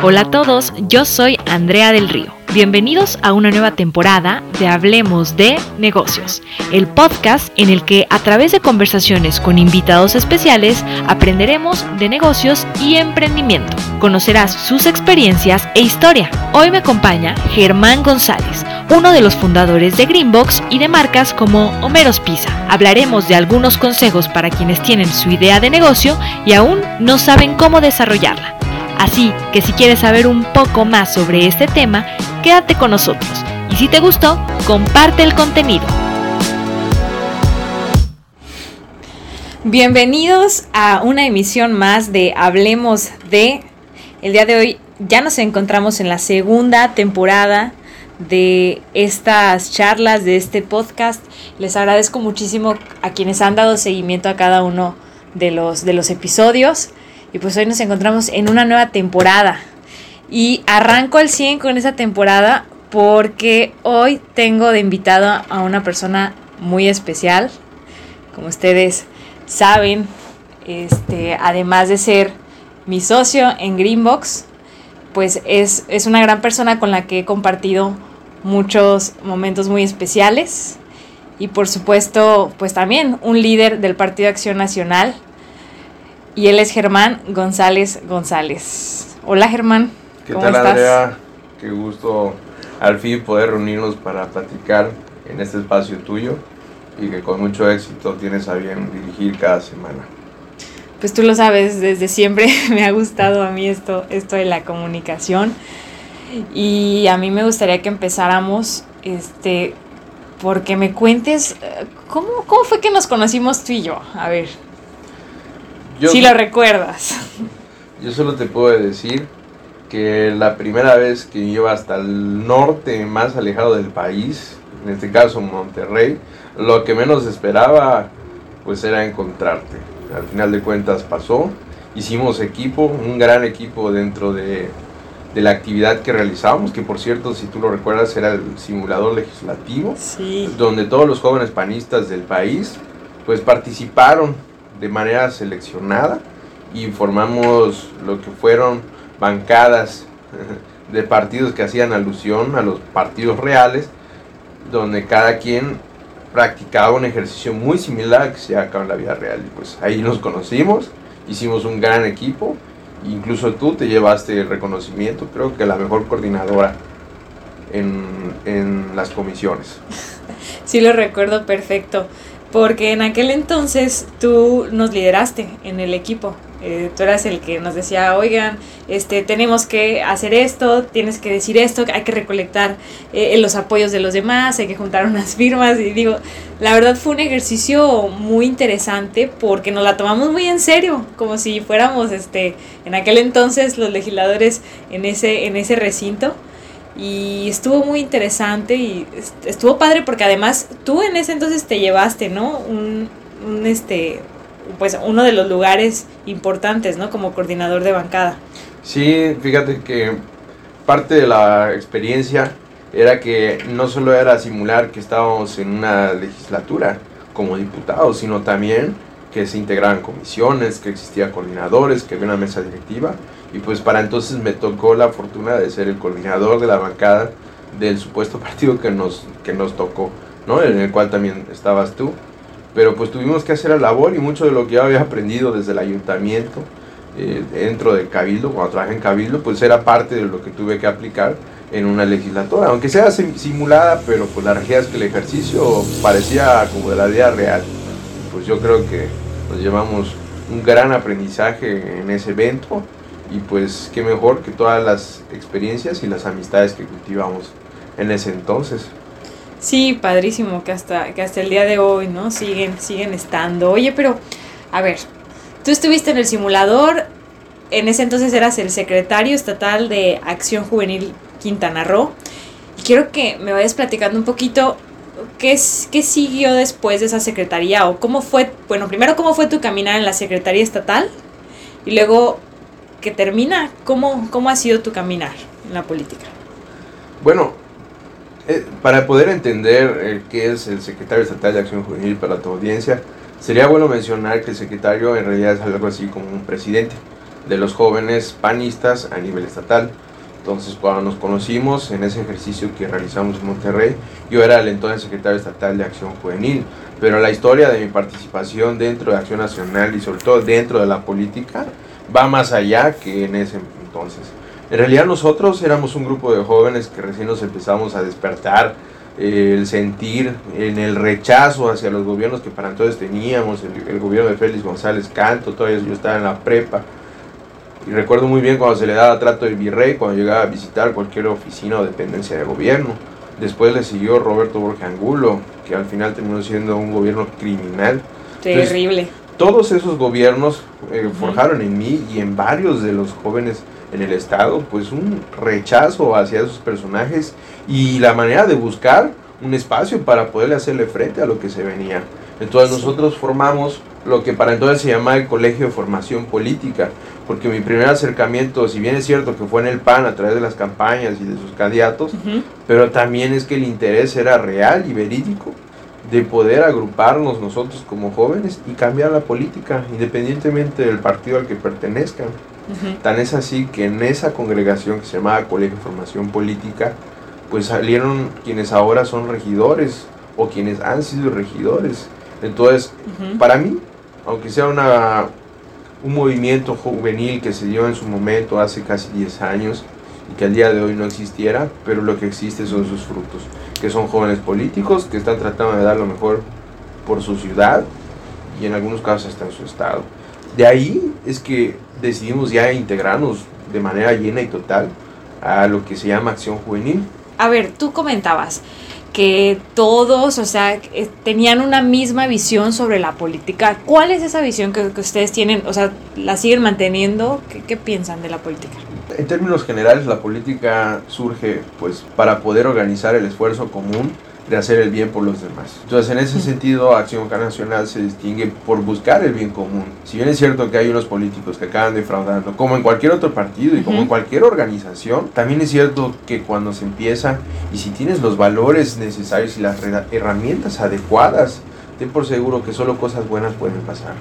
Hola a todos, yo soy Andrea del Río. Bienvenidos a una nueva temporada de Hablemos de Negocios, el podcast en el que a través de conversaciones con invitados especiales aprenderemos de negocios y emprendimiento. Conocerás sus experiencias e historia. Hoy me acompaña Germán González, uno de los fundadores de Greenbox y de marcas como Homeros Pizza. Hablaremos de algunos consejos para quienes tienen su idea de negocio y aún no saben cómo desarrollarla. Así que si quieres saber un poco más sobre este tema, quédate con nosotros. Y si te gustó, comparte el contenido. Bienvenidos a una emisión más de Hablemos de... El día de hoy ya nos encontramos en la segunda temporada de estas charlas, de este podcast. Les agradezco muchísimo a quienes han dado seguimiento a cada uno de los, de los episodios. Y pues hoy nos encontramos en una nueva temporada. Y arranco al 100 con esa temporada porque hoy tengo de invitado a una persona muy especial. Como ustedes saben, este, además de ser mi socio en Greenbox, pues es, es una gran persona con la que he compartido muchos momentos muy especiales. Y por supuesto, pues también un líder del Partido Acción Nacional, y él es Germán González González. Hola Germán. ¿Qué tal Andrea? Qué gusto al fin poder reunirnos para platicar en este espacio tuyo y que con mucho éxito tienes a bien dirigir cada semana. Pues tú lo sabes, desde siempre me ha gustado a mí esto, esto de la comunicación y a mí me gustaría que empezáramos este porque me cuentes eh, cómo, cómo fue que nos conocimos tú y yo. A ver, si lo recuerdas. Yo solo te puedo decir que la primera vez que iba hasta el norte más alejado del país, en este caso Monterrey, lo que menos esperaba pues era encontrarte. Al final de cuentas pasó, hicimos equipo, un gran equipo dentro de, de la actividad que realizábamos, que por cierto, si tú lo recuerdas, era el simulador legislativo, donde todos los jóvenes panistas del país pues participaron de manera seleccionada y formamos lo que fueron bancadas de partidos que hacían alusión a los partidos reales, donde cada quien practicaba un ejercicio muy similar que se acaba en la vida real. Y pues ahí nos conocimos, hicimos un gran equipo, incluso tú te llevaste el reconocimiento, creo que la mejor coordinadora en, en las comisiones. Sí, lo recuerdo perfecto porque en aquel entonces tú nos lideraste en el equipo. Eh, tú eras el que nos decía, oigan, este, tenemos que hacer esto, tienes que decir esto, hay que recolectar eh, los apoyos de los demás, hay que juntar unas firmas. Y digo, la verdad fue un ejercicio muy interesante porque nos la tomamos muy en serio, como si fuéramos este, en aquel entonces los legisladores en ese, en ese recinto y estuvo muy interesante y estuvo padre porque además tú en ese entonces te llevaste, ¿no? Un, un, este, pues uno de los lugares importantes, ¿no? Como coordinador de bancada. Sí, fíjate que parte de la experiencia era que no solo era simular que estábamos en una legislatura como diputados, sino también que se integraban comisiones, que existían coordinadores, que había una mesa directiva y pues para entonces me tocó la fortuna de ser el coordinador de la bancada del supuesto partido que nos, que nos tocó, ¿no? En el cual también estabas tú. Pero pues tuvimos que hacer la labor y mucho de lo que yo había aprendido desde el ayuntamiento, eh, dentro de Cabildo, cuando trabajé en Cabildo, pues era parte de lo que tuve que aplicar en una legislatura, aunque sea simulada, pero pues la realidad es que el ejercicio parecía como de la vida real. Pues yo creo que nos llevamos un gran aprendizaje en ese evento y pues qué mejor que todas las experiencias y las amistades que cultivamos en ese entonces. Sí, padrísimo que hasta, que hasta el día de hoy, ¿no? Siguen, siguen estando. Oye, pero, a ver, tú estuviste en el simulador, en ese entonces eras el secretario estatal de Acción Juvenil Quintana Roo. Y quiero que me vayas platicando un poquito qué, qué siguió después de esa secretaría o cómo fue, bueno, primero cómo fue tu caminar en la secretaría estatal y luego que termina, ¿cómo, cómo ha sido tu caminar en la política? Bueno, eh, para poder entender eh, qué es el secretario estatal de Acción Juvenil para tu audiencia, sería bueno mencionar que el secretario en realidad es algo así como un presidente. de los jóvenes panistas a nivel estatal. Entonces, cuando nos conocimos en ese ejercicio que realizamos en Monterrey, yo era el entonces secretario estatal de Acción Juvenil, pero la historia de mi participación dentro de Acción Nacional y sobre todo dentro de la política va más allá que en ese entonces. En realidad nosotros éramos un grupo de jóvenes que recién nos empezamos a despertar, eh, el sentir en el rechazo hacia los gobiernos que para entonces teníamos, el, gobierno de Félix González Canto, todavía yo estaba en la prepa, y recuerdo muy bien cuando se le daba trato del virrey, cuando llegaba a visitar cualquier oficina o dependencia de gobierno. Después le siguió Roberto Borja Angulo, que al final terminó siendo un gobierno criminal. Terrible. Todos esos gobiernos eh, forjaron en mí y en varios de los jóvenes en el Estado, pues un rechazo hacia esos personajes y la manera de buscar un espacio para poderle hacerle frente a lo que se venía. Entonces nosotros formamos lo que para entonces se llamaba el Colegio de Formación Política, porque mi primer acercamiento, si bien es cierto que fue en el PAN a través de las campañas y de sus candidatos, pero también es que el interés era real y verídico de poder agruparnos nosotros como jóvenes y cambiar la política, independientemente del partido al que pertenezcan. Tan es así que en esa congregación que se llamaba Colegio de Formación Política, pues salieron quienes ahora son regidores o quienes han sido regidores. Entonces, para mí, aunque sea una, un movimiento juvenil que se dio en su momento hace casi 10 años y que al día de hoy no existiera, pero lo que existe son sus frutos, que son jóvenes políticos que están tratando de dar lo mejor por su ciudad y en algunos casos hasta en su estado. De ahí es que decidimos ya integrarnos de manera llena y total a lo que se llama acción juvenil. A ver, tú comentabas que todos, o sea, eh, tenían una misma visión sobre la política. ¿Cuál es esa visión que, ustedes tienen? O sea, ¿la siguen manteniendo? ¿Qué, ¿Qué, piensan de la política? En términos generales, la política surge pues para poder organizar el esfuerzo común de hacer el bien por los demás. Entonces, en ese sentido, Acción Nacional se distingue por buscar el bien común. Si bien es cierto que hay unos políticos que acaban defraudando, como en cualquier otro partido y como en cualquier organización, también es cierto que cuando se empieza y si tienes los valores necesarios y las herramientas adecuadas, ten por seguro que solo cosas buenas pueden pasar.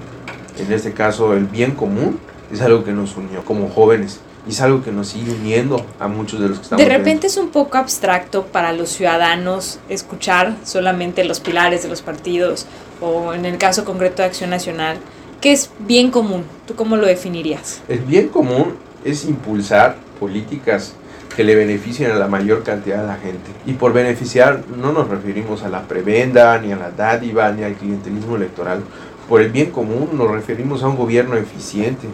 En este caso, el bien común es algo que nos unió como jóvenes y es algo que nos sigue uniendo a muchos de los que estamos. De repente es un poco abstracto para los ciudadanos escuchar solamente los pilares de los partidos o en el caso concreto de Acción Nacional. ¿Qué es bien común? ¿Tú cómo lo definirías? El bien común es impulsar políticas que le beneficien a la mayor cantidad de la gente. Y por beneficiar no nos referimos a la prebenda, ni a la dádiva, ni al clientelismo electoral. Por el bien común nos referimos a un gobierno eficiente,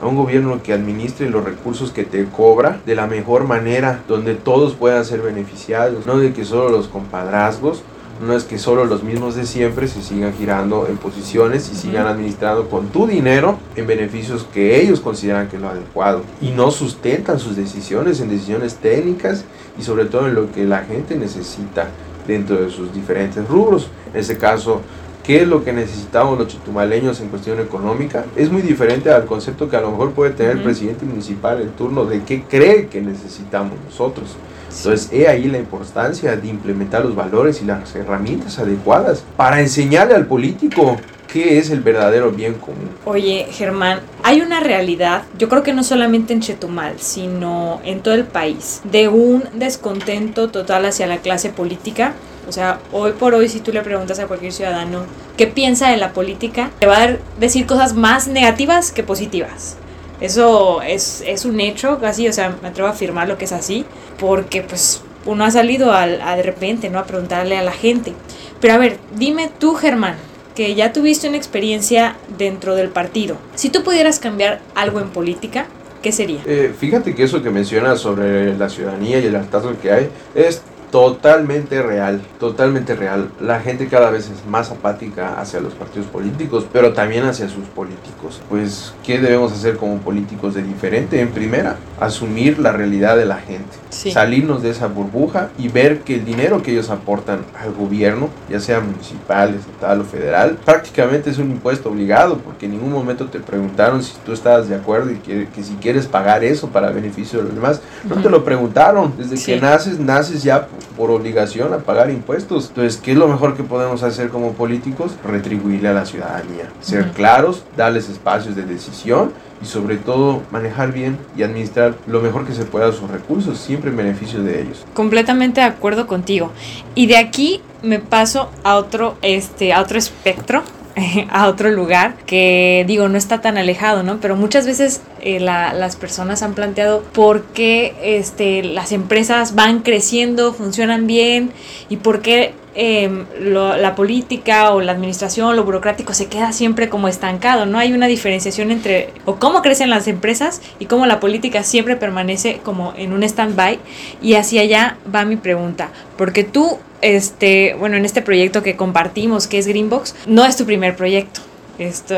a un gobierno que administre los recursos que te cobra de la mejor manera, donde todos puedan ser beneficiados, no de que solo los compadrazgos, no es que solo los mismos de siempre se sigan girando en posiciones y sigan administrando con tu dinero en beneficios que ellos consideran que es lo adecuado. Y no sustentan sus decisiones en decisiones técnicas y sobre todo en lo que la gente necesita dentro de sus diferentes rubros. En este caso, qué es lo que necesitamos los chitumaleños en cuestión económica, es muy diferente al concepto que a lo mejor puede tener el presidente municipal el turno de qué cree que necesitamos nosotros. Entonces, he ahí la importancia de implementar los valores y las herramientas adecuadas para enseñarle al político qué es el verdadero bien común. Oye, Germán, hay una realidad, yo creo que no solamente en Chetumal, sino en todo el país, de un descontento total hacia la clase política o sea, hoy por hoy si tú le preguntas a cualquier ciudadano qué piensa de la política, te va a decir cosas más negativas que positivas. Eso es, es un hecho casi, o sea, me atrevo a afirmar lo que es así, porque pues uno ha salido a, de repente, ¿no? A preguntarle a la gente. Pero a ver, dime tú, Germán, que ya tuviste una experiencia dentro del partido. Si tú pudieras cambiar algo en política, ¿qué sería? Eh, fíjate que eso que mencionas sobre la ciudadanía y el hartazgo que hay es totalmente real, totalmente real. La gente cada vez es más apática hacia los partidos políticos, pero también hacia sus políticos. Pues, ¿qué debemos hacer como políticos de diferente? En primera, asumir la realidad de la gente, salirnos de esa burbuja y ver que el dinero que ellos aportan al gobierno, ya sea municipal, estatal o federal, prácticamente es un impuesto obligado, porque en ningún momento te preguntaron si tú estabas de acuerdo y que, si quieres pagar eso para beneficio de los demás. No te lo preguntaron. Desde que naces, naces ya por obligación a pagar impuestos. Entonces, ¿qué es lo mejor que podemos hacer como políticos? Retribuirle a la ciudadanía, ser claros, darles espacios de decisión y sobre todo manejar bien y administrar lo mejor que se pueda sus recursos, siempre en beneficio de ellos. Completamente de acuerdo contigo. Y de aquí me paso a otro, este, a otro espectro a otro lugar que digo no está tan alejado, ¿no? Pero muchas veces eh, las personas han planteado por qué este, las empresas van creciendo, funcionan bien y por qué em, la política o la administración, lo burocrático se queda siempre como estancado, ¿no? Hay una diferenciación entre o cómo crecen las empresas y cómo la política siempre permanece como en un stand-by y hacia allá va mi pregunta, porque tú este, bueno, en este proyecto que compartimos, que es Greenbox, no es tu primer proyecto. Esto,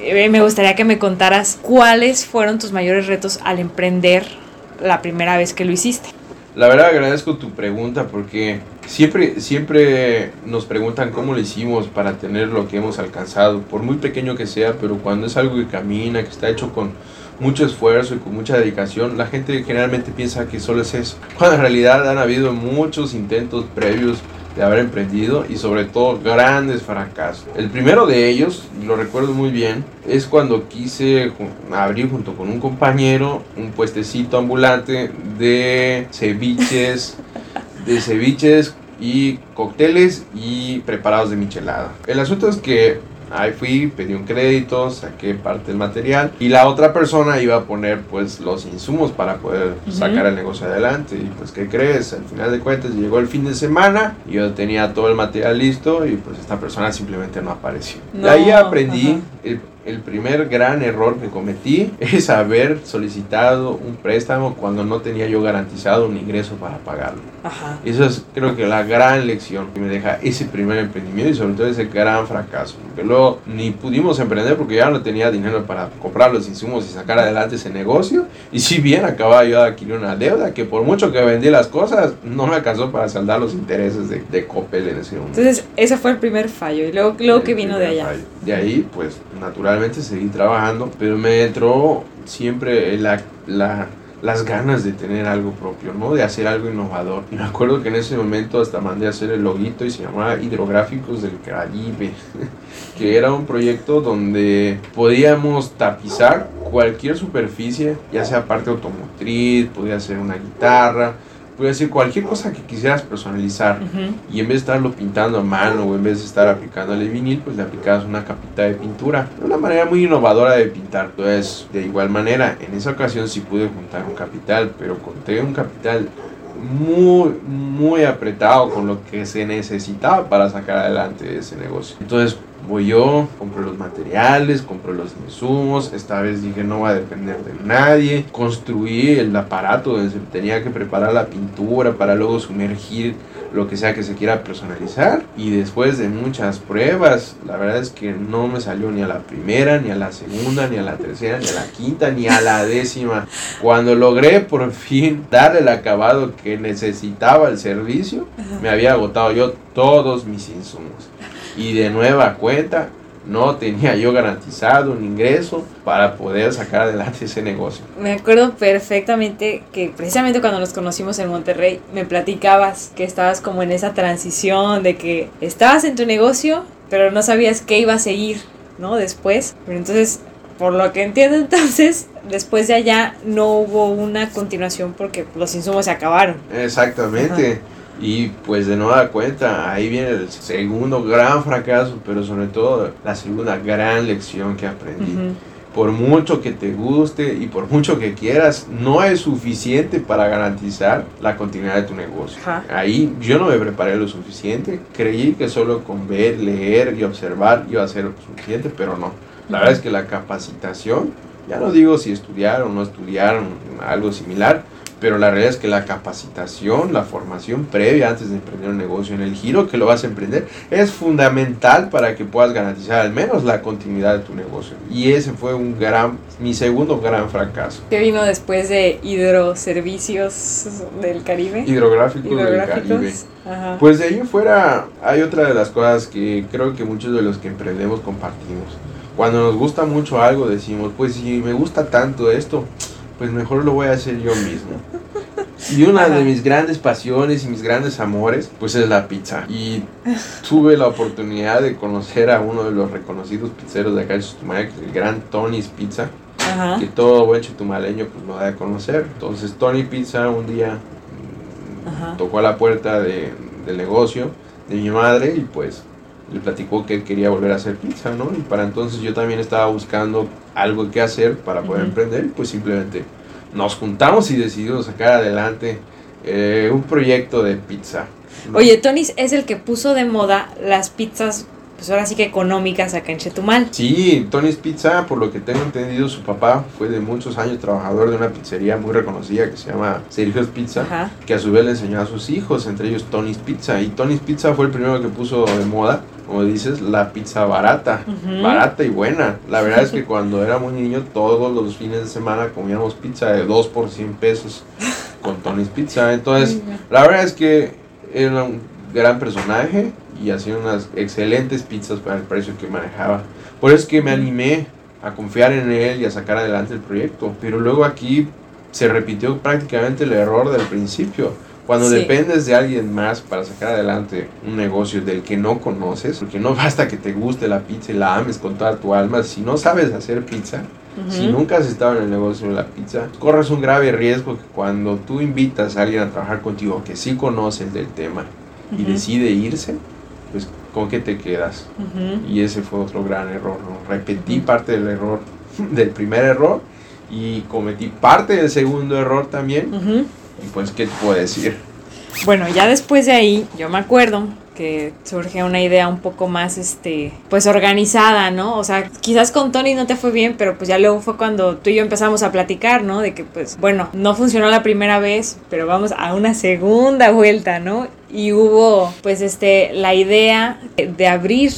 eh, me gustaría que me contaras cuáles fueron tus mayores retos al emprender la primera vez que lo hiciste. La verdad agradezco tu pregunta porque siempre, siempre nos preguntan cómo lo hicimos para tener lo que hemos alcanzado, por muy pequeño que sea, pero cuando es algo que camina, que está hecho con mucho esfuerzo y con mucha dedicación, la gente generalmente piensa que solo es eso. Cuando en realidad han habido muchos intentos previos de haber emprendido y sobre todo grandes fracasos. El primero de ellos, lo recuerdo muy bien, es cuando quise abrir junto con un compañero un puestecito ambulante de ceviches, de ceviches y cócteles y preparados de michelada. El asunto es que Ahí fui, pedí un crédito, saqué parte del material y la otra persona iba a poner pues los insumos para poder sacar el negocio adelante. Y pues, ¿qué crees? Al final de cuentas llegó el fin de semana, y yo tenía todo el material listo y pues esta persona simplemente no apareció. De ahí aprendí el primer gran error que cometí es haber solicitado un préstamo cuando no tenía yo garantizado un ingreso para pagarlo. Ajá. Eso es creo que la gran lección que me deja ese primer emprendimiento y sobre todo ese gran fracaso. Porque luego ni pudimos emprender porque ya no tenía dinero para comprar los insumos y sacar adelante ese negocio. Y si bien acababa yo de adquirir una deuda que por mucho que vendí las cosas no me alcanzó para saldar los intereses de, de Coppel en ese momento. Entonces ese fue el primer fallo y luego, luego que vino de allá. De ahí pues natural seguí trabajando, pero me entró siempre la, las ganas de tener algo propio, ¿no? De hacer algo innovador. Y me acuerdo que en ese momento hasta mandé a hacer el loguito y se llamaba Hidrográficos del Caribe, que era un proyecto donde podíamos tapizar cualquier superficie, ya sea parte automotriz, podía ser una guitarra, Puede decir cualquier cosa que quisieras personalizar y en vez de estarlo pintando a mano o en vez de estar aplicándole vinil, pues le aplicabas una capita de pintura. Una manera muy innovadora de pintar. Entonces, de igual manera, en esa ocasión sí pude juntar un capital, pero conté un capital muy, muy apretado con lo que se necesitaba para sacar adelante ese negocio. Entonces, voy yo, compro los materiales, compro los insumos, esta vez dije no va a depender de nadie, construí el aparato donde se tenía que preparar la pintura para luego sumergir lo que sea que se quiera personalizar y después de muchas pruebas, la verdad es que no me salió ni a la primera, ni a la segunda, ni a la tercera, ni a la quinta, ni a la décima. Cuando logré por fin darle el acabado que necesitaba el servicio, me había agotado yo todos mis insumos y de nueva cuenta no tenía yo garantizado un ingreso para poder sacar adelante ese negocio. Me acuerdo perfectamente que precisamente cuando nos conocimos en Monterrey me platicabas que estabas como en esa transición de que estabas en tu negocio pero no sabías qué iba a seguir, ¿no? Después. Pero entonces, por lo que entiendo entonces, después de allá no hubo una continuación porque los insumos se acabaron. Exactamente. Y pues de nueva cuenta, ahí viene el segundo gran fracaso, pero sobre todo la segunda gran lección que aprendí. Por mucho que te guste y por mucho que quieras, no es suficiente para garantizar la continuidad de tu negocio. Ahí yo no me preparé lo suficiente, creí que solo con ver, leer y observar iba a ser suficiente, pero no. La verdad es que la capacitación, ya no digo si estudiar o no estudiar algo similar, pero la realidad es que la capacitación, la formación previa antes de emprender un negocio, en el giro que lo vas a emprender, es fundamental para que puedas garantizar al menos la continuidad de tu negocio. Y ese fue un gran, mi segundo gran fracaso. ¿Qué vino después de hidroservicios del Caribe? Hidrográficos, del Caribe. Pues de ahí fuera hay otra de las cosas que creo que muchos de los que emprendemos compartimos. Cuando nos gusta mucho algo decimos, pues si me gusta tanto esto, pues mejor lo voy a hacer yo mismo. Y una de mis grandes pasiones y mis grandes amores, pues es la pizza. Y tuve la oportunidad de conocer a uno de los reconocidos pizzeros de acá de Chetumal, el gran Tony's Pizza. Que todo buen chetumaleño pues lo da de conocer. Entonces Tony Pizza un día mm, tocó a la puerta de, del negocio de mi madre y pues le platicó que él quería volver a hacer pizza, ¿no? Y para entonces yo también estaba buscando algo que hacer para poder emprender y pues simplemente nos juntamos y decidimos sacar adelante eh, un proyecto de pizza. Oye, Tony es el que puso de moda las pizzas pues ahora sí que económicas acá en Chetumal. Sí, Tony's Pizza, por lo que tengo entendido, su papá fue de muchos años trabajador de una pizzería muy reconocida que se llama Sergio's Pizza, que a su vez le enseñó a sus hijos, entre ellos Tony's Pizza. Y Tony's Pizza fue el primero que puso de moda, como dices, la pizza barata, barata y buena. La verdad es que cuando era muy niño, todos los fines de semana comíamos pizza de 2 por 100 pesos con Tony's Pizza. Entonces, la verdad es que era un gran personaje y hacía unas excelentes pizzas para el precio que manejaba. Por eso es que me animé a confiar en él y a sacar adelante el proyecto. Pero luego aquí se repitió prácticamente el error del principio. Cuando dependes de alguien más para sacar adelante un negocio del que no conoces, porque no basta que te guste la pizza y la ames con toda tu alma, si no sabes hacer pizza, si nunca has estado en el negocio de la pizza, corres un grave riesgo que cuando tú invitas a alguien a trabajar contigo que sí conoce del tema y decide irse, pues con qué te quedas. Y ese fue otro gran error. Repetí parte del error, del primer error, y cometí parte del segundo error también. Y pues, ¿qué te puedo decir? Bueno, ya después de ahí, yo me acuerdo que surge una idea un poco más, este, pues organizada, ¿no? O sea, quizás con Tony no te fue bien, pero pues ya luego fue cuando tú y yo empezamos a platicar, ¿no? De que pues, bueno, no funcionó la primera vez, pero vamos a una segunda vuelta, ¿no? Y hubo, pues, este, la idea de abrir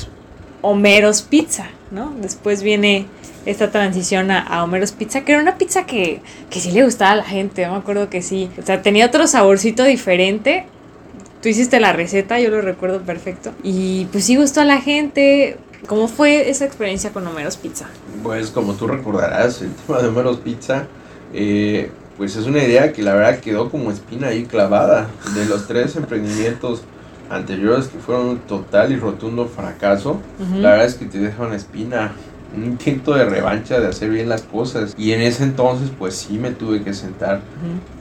Homeros Pizza, ¿no? Después viene esta transición a, Homeros Pizza, que era una pizza que, que sí le gustaba a la gente, yo me acuerdo que sí. O sea, tenía otro saborcito diferente, Tú hiciste la receta, yo lo recuerdo perfecto. Y pues sí gustó a la gente. ¿Cómo fue esa experiencia con Homeros Pizza? Pues como tú recordarás, el tema de Homeros Pizza, eh, pues es una idea que la verdad quedó como espina ahí clavada. De los tres emprendimientos anteriores que fueron un total y rotundo fracaso, la verdad es que te deja una espina un intento de revancha de hacer bien las cosas. Y en ese entonces, pues sí me tuve que sentar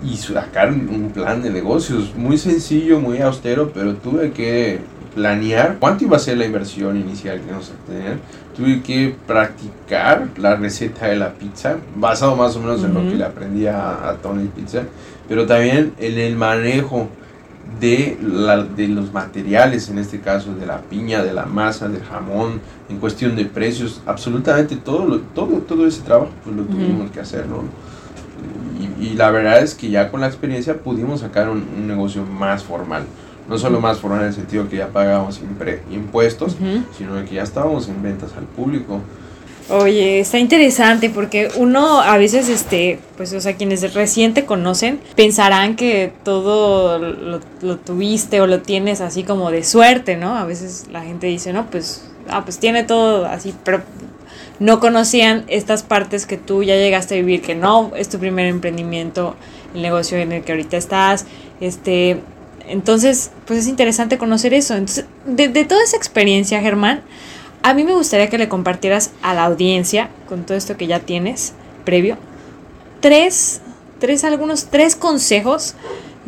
y sacar un plan de negocios muy sencillo, muy austero, pero tuve que planear cuánto iba a ser la inversión inicial que íbamos a tener. Tuve que practicar la receta de la pizza, basado más o menos en lo que le aprendí a, a Tony Pizza, pero también en el manejo de, la, de los materiales, en este caso de la piña, de la masa, del jamón, en cuestión de precios, absolutamente todo, todo, todo ese trabajo pues lo tuvimos que hacer, ¿no? Y, la verdad es que ya con la experiencia pudimos sacar un, negocio más formal. No solo más formal en el sentido que ya pagábamos impuestos, sino que ya estábamos en ventas al público. Oye, está interesante porque uno a veces, este, pues, o sea, quienes recién te conocen pensarán que todo lo, tuviste o lo tienes así como de suerte, ¿no? A veces la gente dice, no, pues, ah, pues tiene todo así, pero no conocían estas partes que tú ya llegaste a vivir, que no es tu primer emprendimiento, el negocio en el que ahorita estás, este, entonces, pues es interesante conocer eso. Entonces, de, de toda esa experiencia, Germán, a mí me gustaría que le compartieras a la audiencia, con todo esto que ya tienes previo, tres, tres algunos, tres consejos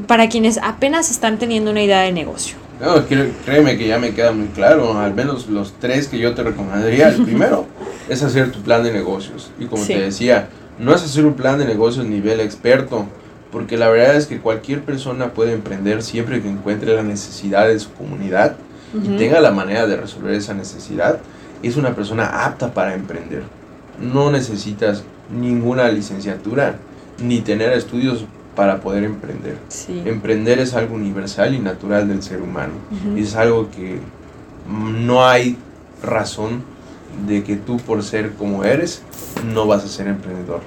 para quienes apenas están teniendo una idea de negocio. No, créeme que ya me queda muy claro, al menos los tres que yo te recomendaría. El primero es hacer tu plan de negocios. Y como te decía, no es hacer un plan de negocios nivel experto, porque la verdad es que cualquier persona puede emprender siempre que encuentre la necesidad de su comunidad y tenga la manera de resolver esa necesidad, es una persona apta para emprender. No necesitas ninguna licenciatura ni tener estudios para poder emprender. Emprender es algo universal y natural del ser humano. Es algo que no hay razón de que tú por ser como eres no vas a ser emprendedor.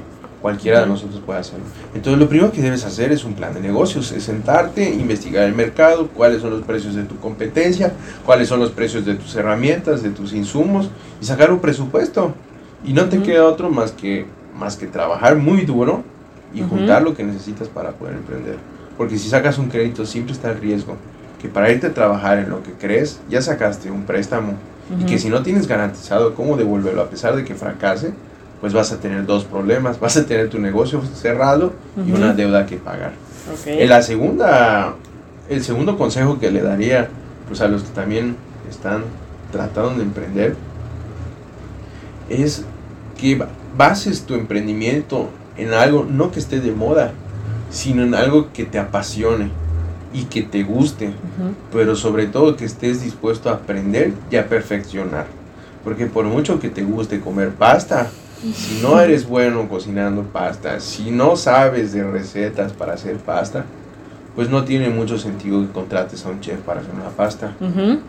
Cualquiera de nosotros puede hacerlo. Entonces lo primero que debes hacer es un plan de negocios, es sentarte, investigar el mercado, cuáles son los precios de tu competencia, cuáles son los precios de tus herramientas, de tus insumos y sacar un presupuesto. Y no te queda otro más que, más que trabajar muy duro y juntar lo que necesitas para poder emprender. Porque si sacas un crédito siempre está el riesgo que para irte a trabajar en lo que crees ya sacaste un préstamo y que si no tienes garantizado cómo devolverlo a pesar de que fracase, pues vas a tener dos problemas. Vas a tener tu negocio cerrado y una deuda que pagar. En la segunda, el segundo consejo que le daría pues a los que también están tratando de emprender es que bases tu emprendimiento en algo no que esté de moda, sino en algo que te apasione y que te guste, pero sobre todo que estés dispuesto a aprender y a perfeccionar. Porque por mucho que te guste comer pasta, si no eres bueno cocinando pasta, si no sabes de recetas para hacer pasta, pues no tiene mucho sentido que contrates a un chef para hacer una pasta.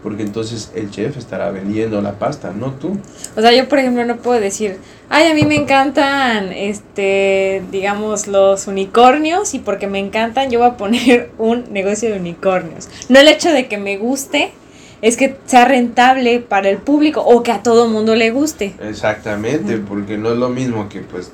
Porque entonces el chef estará vendiendo la pasta, no tú. O sea, yo por ejemplo no puedo decir, ay, a mí me encantan, este, digamos, los unicornios y porque me encantan yo voy a poner un negocio de unicornios. No el hecho de que me guste, es que sea rentable para el público o que a todo mundo le guste. Exactamente, porque no es lo mismo que pues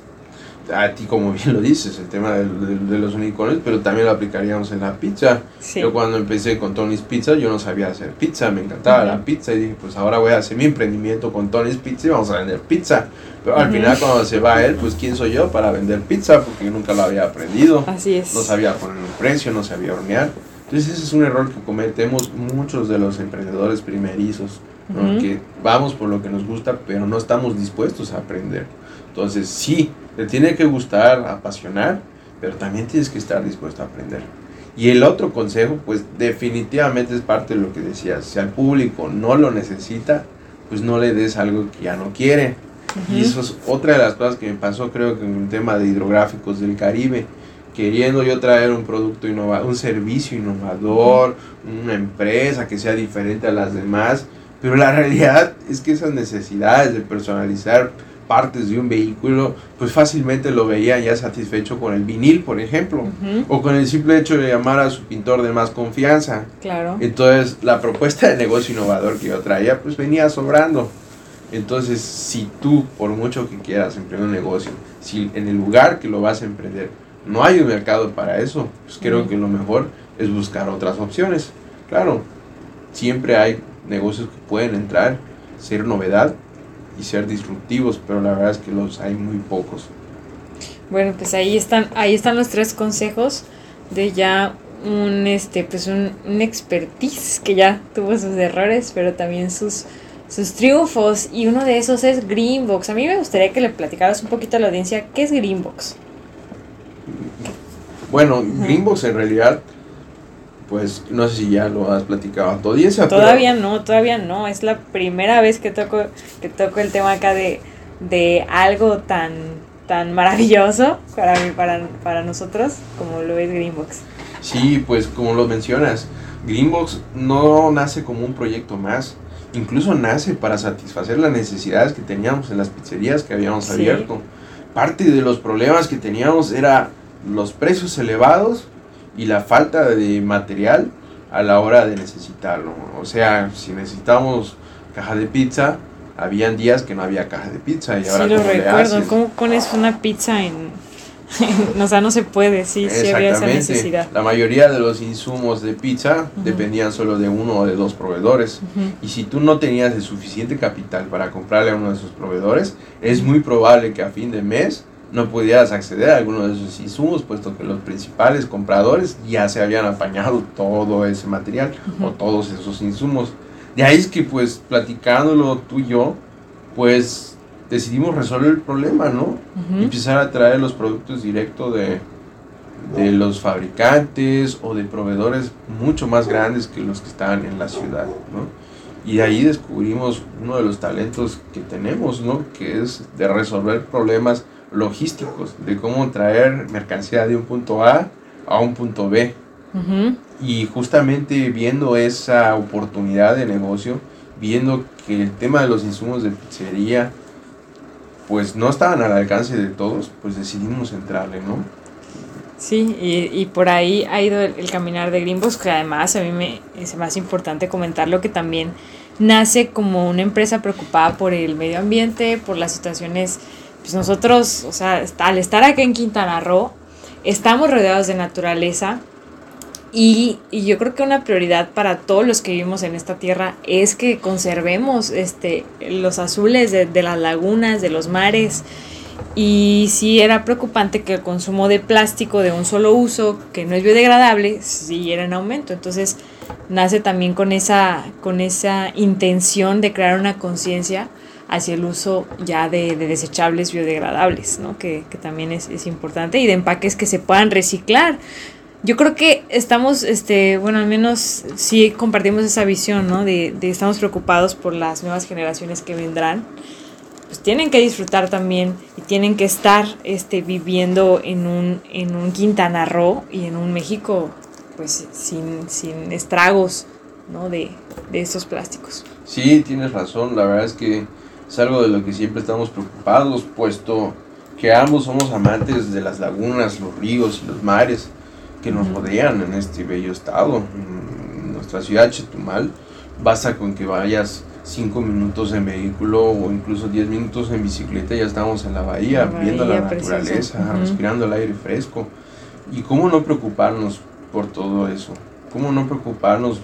a ti como bien lo dices, el tema de, los unicornios, pero también lo aplicaríamos en la pizza. Yo cuando empecé con Tony's Pizza, yo no sabía hacer pizza, me encantaba la pizza y dije, pues ahora voy a hacer mi emprendimiento con Tony's Pizza y vamos a vender pizza. Pero al final cuando se va él, pues quién soy yo para vender pizza, porque yo nunca lo había aprendido. Así es. No sabía poner un precio, no sabía hornear. Entonces ese es un error que cometemos muchos de los emprendedores primerizos, que vamos por lo que nos gusta, pero no estamos dispuestos a aprender. Entonces sí, te tiene que gustar, apasionar, pero también tienes que estar dispuesto a aprender. Y el otro consejo, pues definitivamente es parte de lo que decías. Si al público no lo necesita, pues no le des algo que ya no quiere. Y eso es otra de las cosas que me pasó, creo que en un tema de hidrográficos del Caribe. Queriendo yo traer un producto innovador, un servicio innovador, una empresa que sea diferente a las demás. Pero la realidad es que esas necesidades de personalizar partes de un vehículo, pues fácilmente lo veían ya satisfecho con el vinil, por ejemplo, o con el simple hecho de llamar a su pintor de más confianza. Claro. Entonces, la propuesta de negocio innovador que yo traía, pues venía sobrando. Entonces, si tú, por mucho que quieras emprender un negocio, si en el lugar que lo vas a emprender no hay un mercado para eso, pues creo que lo mejor es buscar otras opciones. Claro, siempre hay negocios que pueden entrar, ser novedad, y ser disruptivos, pero la verdad es que los hay muy pocos. Bueno, pues ahí están, ahí están los tres consejos de ya un este pues un, un expertise que ya tuvo sus errores, pero también sus sus triunfos y uno de esos es Greenbox. A mí me gustaría que le platicaras un poquito a la audiencia qué es Greenbox. Bueno, Greenbox en realidad pues no sé si ya lo has platicado a tu audiencia. Todavía no, todavía no. Es la primera vez que toco, que toco el tema acá de, de algo tan, tan maravilloso para, mí, para, para nosotros como lo es Greenbox. Sí, pues como lo mencionas, Greenbox no nace como un proyecto más, incluso nace para satisfacer las necesidades que teníamos en las pizzerías que habíamos abierto. Parte de los problemas que teníamos era los precios elevados y la falta de material a la hora de necesitarlo. O sea, si necesitamos caja de pizza, habían días que no había caja de pizza y ahora sí, lo recuerdo. ¿Cómo pones una pizza en, o sea, no se puede, sí, sí había esa necesidad. La mayoría de los insumos de pizza dependían solo de uno o de dos proveedores. Y si tú no tenías el suficiente capital para comprarle a uno de esos proveedores, es muy probable que a fin de mes no pudieras acceder a alguno de esos insumos, puesto que los principales compradores ya se habían apañado todo ese material o todos esos insumos. De ahí es que pues platicándolo tú y yo, pues decidimos resolver el problema, ¿no? Empezar a traer los productos directos de, de los fabricantes o de proveedores mucho más grandes que los que estaban en la ciudad, ¿no? Y ahí descubrimos uno de los talentos que tenemos, ¿no? Que es de resolver problemas logísticos, de cómo traer mercancía de un punto A a un punto B. Y justamente viendo esa oportunidad de negocio, viendo que el tema de los insumos de pizzería, pues no estaban al alcance de todos, pues decidimos entrarle, ¿no? Sí, y, por ahí ha ido el, caminar de Grimbos, que además a mí me es más importante comentarlo que también nace como una empresa preocupada por el medio ambiente, por las situaciones pues nosotros, o sea, al estar aquí en Quintana Roo, estamos rodeados de naturaleza Y, yo creo que una prioridad para todos los que vivimos en esta tierra es que conservemos este, los azules de, de las lagunas, de los mares. Y sí era preocupante que el consumo de plástico de un solo uso, que no es biodegradable, siguiera en aumento. Entonces nace también con esa, con esa intención de crear una conciencia hacia el uso ya de, desechables biodegradables, ¿no? que, que también es, es, importante, y de empaques que se puedan reciclar. Yo creo que estamos, este, bueno, al menos sí compartimos esa visión, ¿no? De, de estamos preocupados por las nuevas generaciones que vendrán. Pues tienen que disfrutar también y tienen que estar este, viviendo en un, en un Quintana Roo y en un México pues sin, sin estragos ¿no? de, de estos plásticos. Sí, tienes razón, la verdad es que es algo de lo que siempre estamos preocupados, puesto que ambos somos amantes de las lagunas, los ríos y los mares que nos rodean en este bello estado. En nuestra ciudad Chetumal basta con que vayas 5 minutos en vehículo o incluso 10 minutos en bicicleta, ya estamos en la bahía, viendo la naturaleza, respirando el aire fresco. ¿Y cómo no preocuparnos por todo eso? ¿Cómo no preocuparnos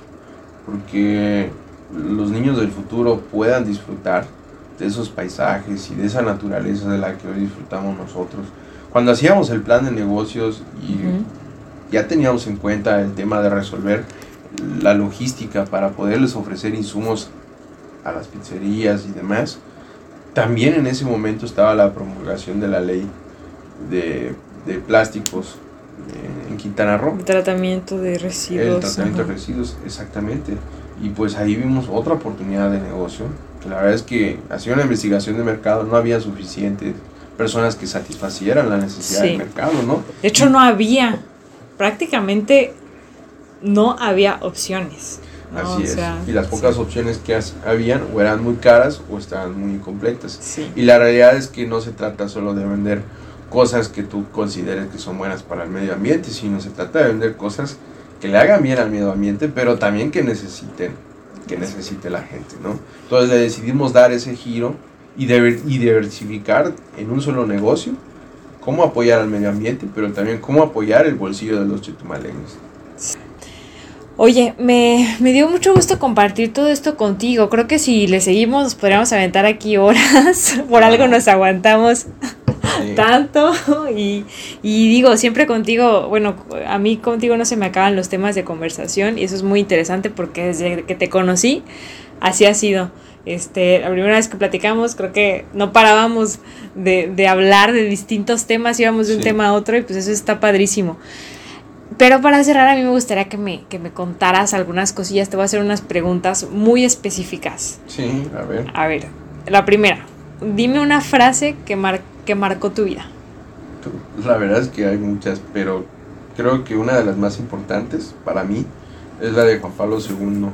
porque los niños del futuro puedan disfrutar de esos paisajes y de esa naturaleza de la que hoy disfrutamos nosotros. Cuando hacíamos el plan de negocios y ya teníamos en cuenta el tema de resolver la logística para poderles ofrecer insumos a las pizzerías y demás, también en ese momento estaba la promulgación de la ley de, de plásticos en Quintana Roo. El tratamiento de residuos. El tratamiento de residuos, exactamente. Y pues ahí vimos otra oportunidad de negocio la verdad es que hacía una investigación de mercado, no había suficientes personas que satisfacieran la necesidad del mercado, ¿no? De hecho, no había, prácticamente no había opciones. Así es. y las pocas opciones que habían o eran muy caras o estaban muy incompletas. Y la realidad es que no se trata solo de vender cosas que tú consideres que son buenas para el medio ambiente, sino se trata de vender cosas que le hagan bien al medio ambiente, pero también que necesiten que necesite la gente, ¿no? Entonces le decidimos dar ese giro y, y diversificar en un solo negocio cómo apoyar al medio ambiente, pero también cómo apoyar el bolsillo de los chetumaleños. Oye, me, me, dio mucho gusto compartir todo esto contigo. Creo que si le seguimos nos podríamos aventar aquí horas. Por algo nos aguantamos tanto. Y, y, digo, siempre contigo, bueno, a mí contigo no se me acaban los temas de conversación y eso es muy interesante porque desde que te conocí, así ha sido. Este, la primera vez que platicamos, creo que no parábamos de, de hablar de distintos temas, íbamos de un tema a otro y pues eso está padrísimo. Pero para cerrar, a mí me gustaría que me, que me contaras algunas cosillas. Te voy a hacer unas preguntas muy específicas. Sí, a ver. A ver, la primera. Dime una frase que, mar que marcó tu vida. La verdad es que hay muchas, pero creo que una de las más importantes para mí es la de Juan Pablo II,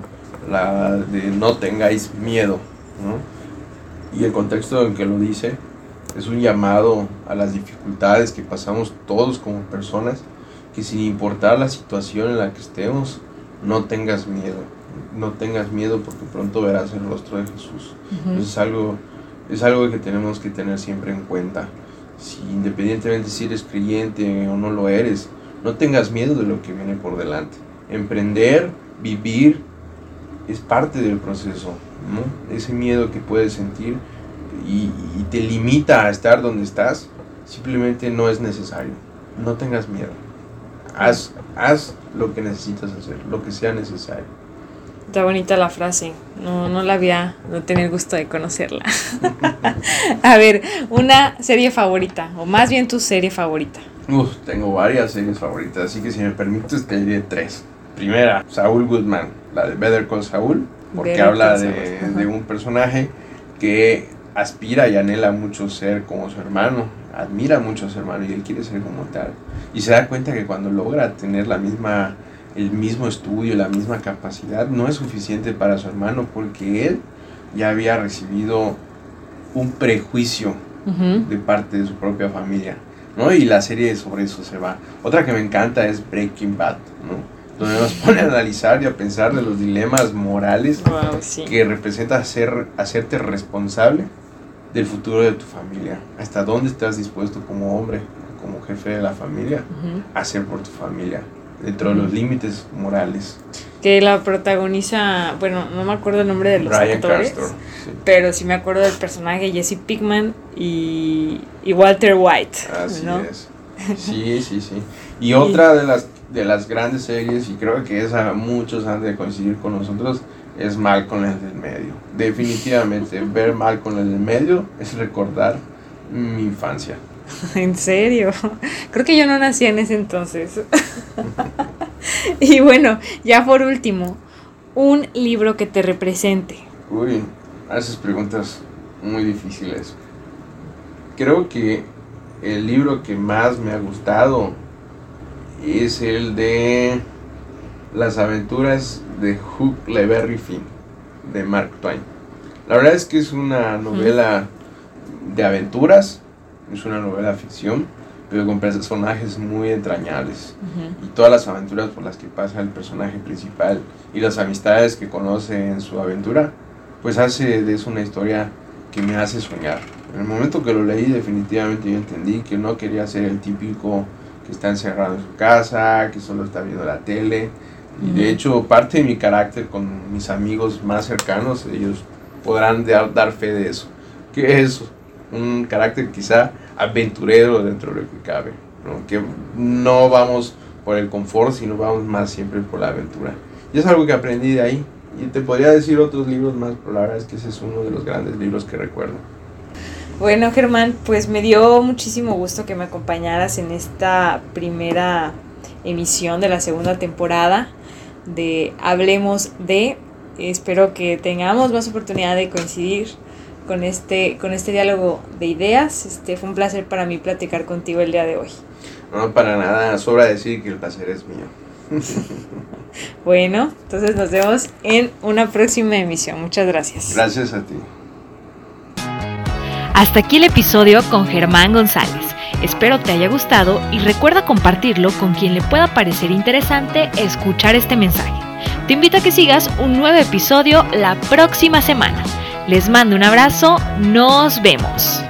la de no tengáis miedo. ¿no? Y el contexto en que lo dice es un llamado a las dificultades que pasamos todos como personas, que sin importar la situación en la que estemos, no tengas miedo. No tengas miedo porque pronto verás el rostro de Jesús. es algo es algo que tenemos que tener siempre en cuenta. Si independientemente si eres creyente o no lo eres, no tengas miedo de lo que viene por delante. Emprender, vivir, es parte del proceso. Ese miedo que puedes sentir y, y te limita a estar donde estás, simplemente no es necesario. No tengas miedo. Haz, haz lo que necesitas hacer, lo que sea necesario. Está bonita la frase. No, no la había, no tenía el gusto de conocerla. a ver, una serie favorita, o más bien tu serie favorita. Uf, tengo varias series favoritas, así que si me permites te diré tres. Primera, Saúl Goodman, la de Better Call Saul, porque habla de, de, un personaje que aspira y anhela mucho ser como su hermano, admira mucho a su hermano y él quiere ser como tal. Y se da cuenta que cuando logra tener la misma el mismo estudio, la misma capacidad, no es suficiente para su hermano porque él ya había recibido un prejuicio de parte de su propia familia, ¿no? Y la serie sobre eso se va. Otra que me encanta es Breaking Bad, ¿no? Donde nos pone a analizar y a pensar de los dilemas morales que representa hacer, hacerte responsable del futuro de tu familia. Hasta dónde estás dispuesto como hombre, como jefe de la familia, a hacer por tu familia dentro de los límites morales. Que la protagoniza, bueno, no me acuerdo el nombre de los actores, pero sí me acuerdo del personaje Jesse Pickman y, Walter White. Así es. Sí, sí, sí. Y otra de las de las grandes series, y creo que esa muchos han de coincidir con nosotros, es Malcolm el del medio. Definitivamente, ver Malcolm el del medio es recordar mi infancia. ¿En serio? Creo que yo no nací en ese entonces. y bueno, ya por último, un libro que te represente. Uy, haces preguntas muy difíciles. Creo que el libro que más me ha gustado es el de Las aventuras de Huckleberry Finn, de Mark Twain. La verdad es que es una novela de aventuras, es una novela ficción, pero con personajes muy entrañables. Y todas las aventuras por las que pasa el personaje principal y las amistades que conoce en su aventura, pues hace de eso una historia que me hace soñar. En el momento que lo leí definitivamente yo entendí que no quería ser el típico que está encerrado en su casa, que solo está viendo la tele. Y de hecho parte de mi carácter con mis amigos más cercanos, ellos podrán dar, fe de eso. Que es un carácter quizá aventurero dentro de lo que cabe. Que no vamos por el confort, sino vamos más siempre por la aventura. Y es algo que aprendí de ahí. Y te podría decir otros libros más, pero la verdad es que ese es uno de los grandes libros que recuerdo. Bueno, Germán, pues me dio muchísimo gusto que me acompañaras en esta primera emisión de la segunda temporada de Hablemos de. Espero que tengamos más oportunidad de coincidir con este, con este diálogo de ideas. Este fue un placer para mí platicar contigo el día de hoy. No, para nada, sobra decir que el placer es mío. bueno, entonces nos vemos en una próxima emisión. Muchas gracias. Gracias a ti. Hasta aquí el episodio con Germán González. Espero te haya gustado y recuerda compartirlo con quien le pueda parecer interesante escuchar este mensaje. Te invito a que sigas un nuevo episodio la próxima semana. Les mando un abrazo, nos vemos.